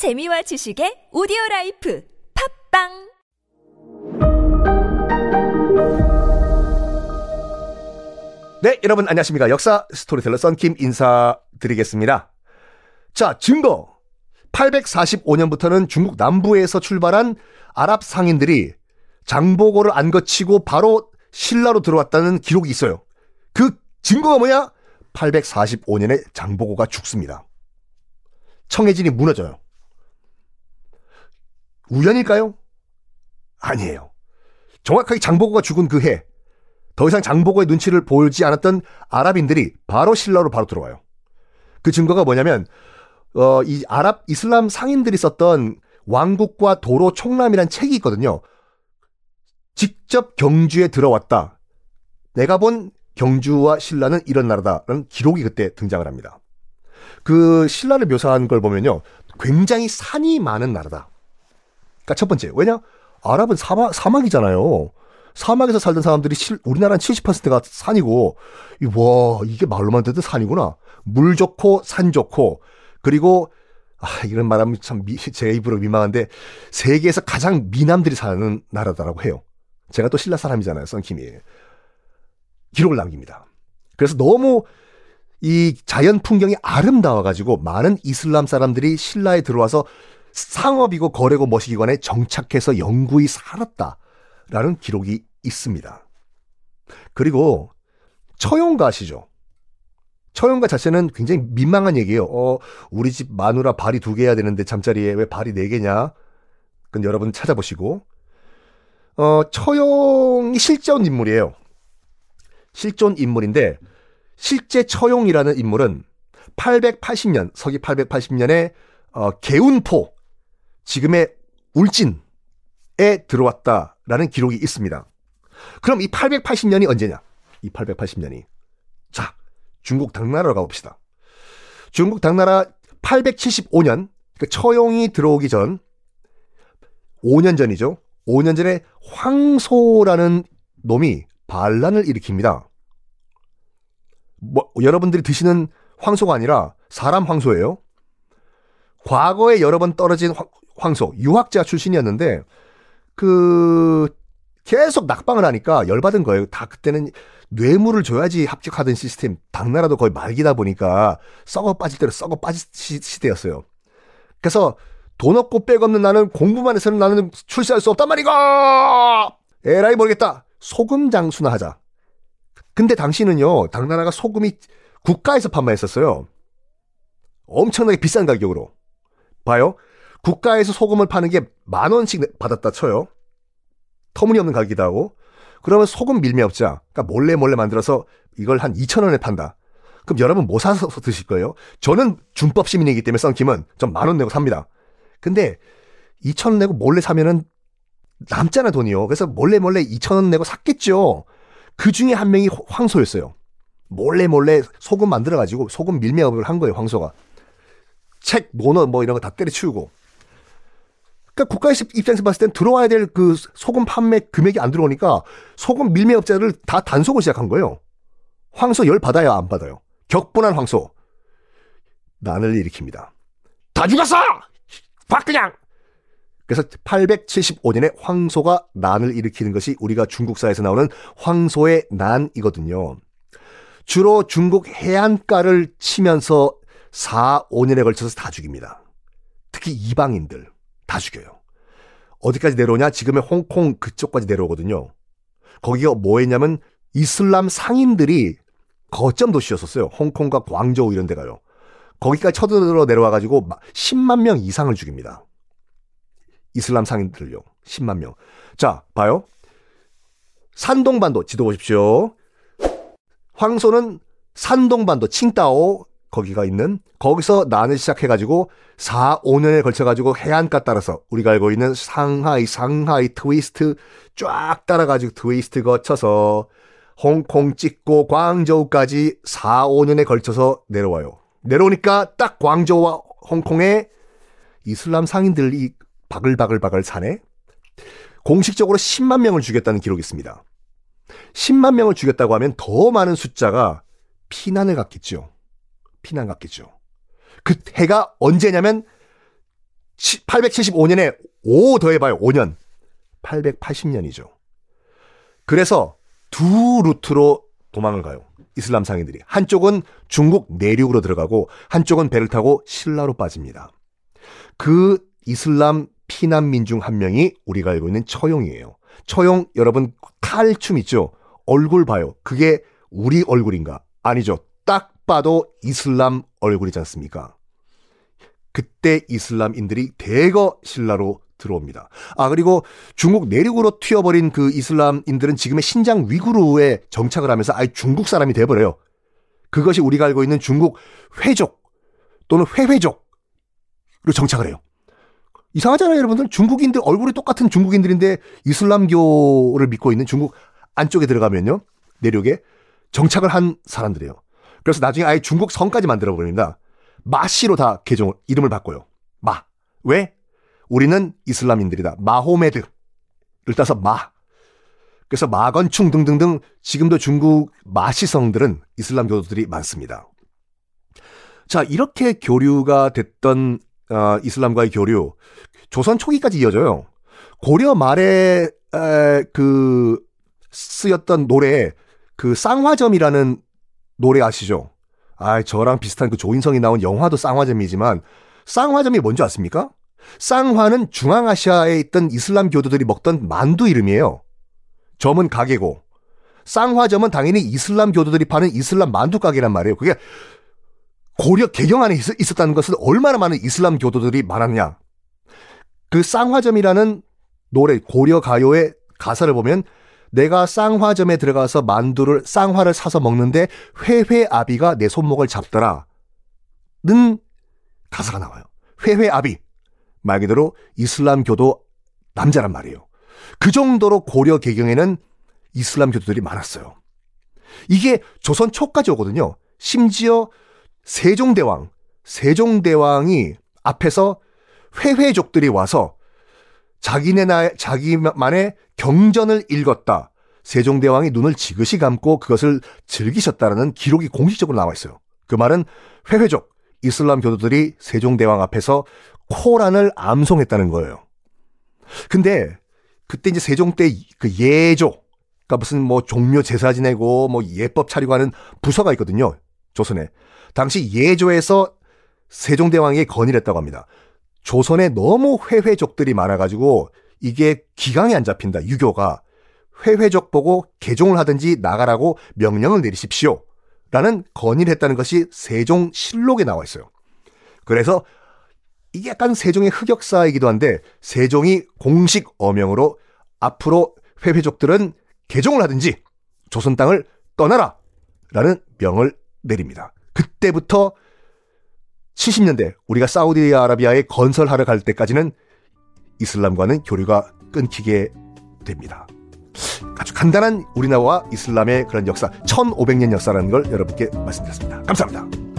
재미와 지식의 오디오 라이프 팟빵 네, 여러분 안녕하십니까. 역사 스토리텔러 썬킴 인사드리겠습니다. 자, 증거. 845년부터는 중국 남부에서 출발한 아랍 상인들이 장보고를 안 거치고 바로 신라로 들어왔다는 기록이 있어요. 그 증거가 뭐냐? 845년에 장보고가 죽습니다. 청해진이 무너져요. 우연일까요? 아니에요. 정확하게 장보고가 죽은 그 해, 더 이상 장보고의 눈치를 보지 않았던 아랍인들이 바로 신라로 바로 들어와요. 그 증거가 뭐냐면 어, 이 아랍 이슬람 상인들이 썼던 왕국과 도로 총람이란 책이 있거든요. 직접 경주에 들어왔다. 내가 본 경주와 신라는 이런 나라다라는 기록이 그때 등장을 합니다. 그 신라를 묘사한 걸 보면요. 굉장히 산이 많은 나라다. 그러니까 첫 번째. 왜냐? 아랍은 사막, 사막이잖아요. 사막에서 살던 사람들이 실, 우리나라는 70%가 산이고, 이, 와, 이게 말로만 듣던 산이구나. 물 좋고, 산 좋고, 그리고, 아, 이런 말하면 참, 미, 제 입으로 민망한데, 세계에서 가장 미남들이 사는 나라다라고 해요. 제가 또 신라 사람이잖아요, 썬킴이. 기록을 남깁니다. 그래서 너무 이 자연 풍경이 아름다워가지고 많은 이슬람 사람들이 신라에 들어와서 상업이고 거래고 머시기관에 정착해서 영구히 살았다라는 기록이 있습니다. 그리고 처용가 아시죠? 처용가 자체는 굉장히 민망한 얘기예요. 어, 우리 집 마누라 발이 두 개야 되는데 잠자리에 왜 발이 네 개냐? 그건 여러분 찾아보시고. 어, 처용이 실존 인물이에요. 실존 인물인데 실제 처용이라는 인물은 880년, 서기 880년에 어, 개운포, 지금의 울진에 들어왔다라는 기록이 있습니다. 그럼 이 880년이 언제냐? 이 880년이. 자, 중국 당나라로 가봅시다. 중국 당나라 875년, 그 처용이 들어오기 전, 5년 전이죠. 5년 전에 황소라는 놈이 반란을 일으킵니다. 뭐, 여러분들이 드시는 황소가 아니라 사람 황소예요. 과거에 여러 번 떨어진 황소, 유학자 출신이었는데, 그, 계속 낙방을 하니까 열받은 거예요. 다 그때는 뇌물을 줘야지 합격하던 시스템, 당나라도 거의 말기다 보니까 썩어 빠질 대로 썩어 빠질 시대였어요. 그래서 돈 없고 백 없는 나는 공부만 해서는 나는 출세할 수 없단 말이가! 에라이 모르겠다. 소금 장수나 하자. 근데 당시는요, 당나라가 소금이 국가에서 판매했었어요. 엄청나게 비싼 가격으로. 봐요. 국가에서 소금을 파는 게 만 원씩 받았다 쳐요. 터무니없는 가격이다 하고. 그러면 소금 밀매업자, 그러니까 몰래 몰래 만들어서 이걸 한 2천 원에 판다. 그럼 여러분 뭐 사서 드실 거예요? 저는 준법 시민이기 때문에 썬킴은 전 만 원 내고 삽니다. 근데 2천 원 내고 몰래 사면은 남잖아 돈이요. 그래서 몰래 몰래 2천 원 내고 샀겠죠. 그 중에 한 명이 황소였어요. 몰래 몰래 소금 만들어 가지고 소금 밀매업을 한 거예요, 황소가. 책, 모너 뭐 이런 거 다 때려치우고. 그러니까 국가 입장에서 봤을 땐 들어와야 될 그 소금 판매 금액이 안 들어오니까 소금 밀매업자를 다 단속을 시작한 거예요. 황소 열 받아야 안 받아요. 격분한 황소. 난을 일으킵니다. 다 죽었어! 확 그냥! 그래서 875년에 황소가 난을 일으키는 것이 우리가 중국사에서 나오는 황소의 난이거든요. 주로 중국 해안가를 치면서 4, 5년에 걸쳐서 다 죽입니다. 특히 이방인들 다 죽여요. 어디까지 내려오냐? 지금의 홍콩 그쪽까지 내려오거든요. 거기가 뭐했냐면 이슬람 상인들이 거점 도시였었어요. 홍콩과 광저우 이런 데 가요. 거기까지 쳐들어 내려와가지고 10만 명 이상을 죽입니다. 이슬람 상인들요. 10만 명. 자, 봐요. 산동반도 지도 보십시오. 황소는 산동반도 칭따오 거기가 있는 거기서 난을 시작해가지고 4, 5년에 걸쳐가지고 해안가 따라서 우리가 알고 있는 상하이, 상하이 트위스트 쫙 따라가지고 트위스트 거쳐서 홍콩 찍고 광저우까지 4, 5년에 걸쳐서 내려와요. 내려오니까 딱 광저우와 홍콩에 이슬람 상인들이 바글바글바글 사네. 공식적으로 10만 명을 죽였다는 기록이 있습니다. 10만 명을 죽였다고 하면 더 많은 숫자가 피난을 갔겠죠. 피난 갔겠죠. 그 해가 언제냐면 875년에 5 더해봐요. 5년. 880년이죠. 그래서 두 루트로 도망을 가요. 이슬람 상인들이. 한쪽은 중국 내륙으로 들어가고 한쪽은 배를 타고 신라로 빠집니다. 그 이슬람 피난민 중 한 명이 우리가 알고 있는 처용이에요. 처용 여러분 탈춤 있죠? 얼굴 봐요. 그게 우리 얼굴인가? 아니죠. 딱 봐도 이슬람 얼굴이지 않습니까? 그때 이슬람인들이 대거 신라로 들어옵니다. 아, 그리고 중국 내륙으로 튀어버린 그 이슬람인들은 지금의 신장 위구르에 정착을 하면서 아예 중국 사람이 돼버려요. 그것이 우리가 알고 있는 중국 회족 또는 회회족으로 정착을 해요. 이상하잖아요, 여러분들. 중국인들, 얼굴이 똑같은 중국인들인데 이슬람교를 믿고 있는 중국 안쪽에 들어가면요. 내륙에 정착을 한 사람들이에요. 그래서 나중에 아예 중국 성까지 만들어 버립니다. 마씨로 다 개종, 이름을 바꿔요. 마. 왜? 우리는 이슬람인들이다. 마호메드를 따서 마. 그래서 마건충 등등등 지금도 중국 마시성들은 이슬람 교도들이 많습니다. 자, 이렇게 교류가 됐던 어, 이슬람과의 교류 조선 초기까지 이어져요. 고려 말에 에, 그 쓰였던 노래 그 쌍화점이라는 노래 아시죠? 아, 저랑 비슷한 그 조인성이 나온 영화도 쌍화점이지만 쌍화점이 뭔지 아십니까? 쌍화는 중앙아시아에 있던 이슬람 교도들이 먹던 만두 이름이에요. 점은 가게고 쌍화점은 당연히 이슬람 교도들이 파는 이슬람 만두 가게란 말이에요. 그게 고려 개경 안에 있, 었다는 것은 얼마나 많은 이슬람 교도들이 많았냐. 그 쌍화점이라는 노래 고려 가요의 가사를 보면 내가 쌍화점에 들어가서 만두를 쌍화를 사서 먹는데 회회아비가 내 손목을 잡더라. 는 가사가 나와요. 회회아비. 말 그대로 이슬람 교도 남자란 말이에요. 그 정도로 고려 개경에는 이슬람 교도들이 많았어요. 이게 조선 초까지 오거든요. 심지어 세종대왕, 세종대왕이 앞에서 회회족들이 와서 자기네 나 자기만의 경전을 읽었다. 세종대왕이 눈을 지그시 감고 그것을 즐기셨다라는 기록이 공식적으로 나와 있어요. 그 말은 회회족 이슬람 교도들이 세종대왕 앞에서 코란을 암송했다는 거예요. 근데 그때 이제 세종 때 그 예조, 그러니까 무슨 뭐 종묘 제사 지내고 뭐 예법 차리고 하는 부서가 있거든요. 조선에. 당시 예조에서 세종대왕에게 건의를 했다고 합니다. 조선에 너무 회회족들이 많아가지고 이게 기강이 안 잡힌다. 유교가. 회회족 보고 개종을 하든지 나가라고 명령을 내리십시오. 라는 건의를 했다는 것이 세종 실록에 나와 있어요. 그래서 이게 약간 세종의 흑역사이기도 한데 세종이 공식 어명으로 앞으로 회회족들은 개종을 하든지 조선 땅을 떠나라 라는 명을 내립니다. 그때부터 70년대 우리가 사우디아라비아에 건설하러 갈 때까지는 이슬람과는 교류가 끊기게 됩니다. 아주 간단한 우리나라와 이슬람의 그런 역사, 1500년 역사라는 걸 여러분께 말씀드렸습니다. 감사합니다.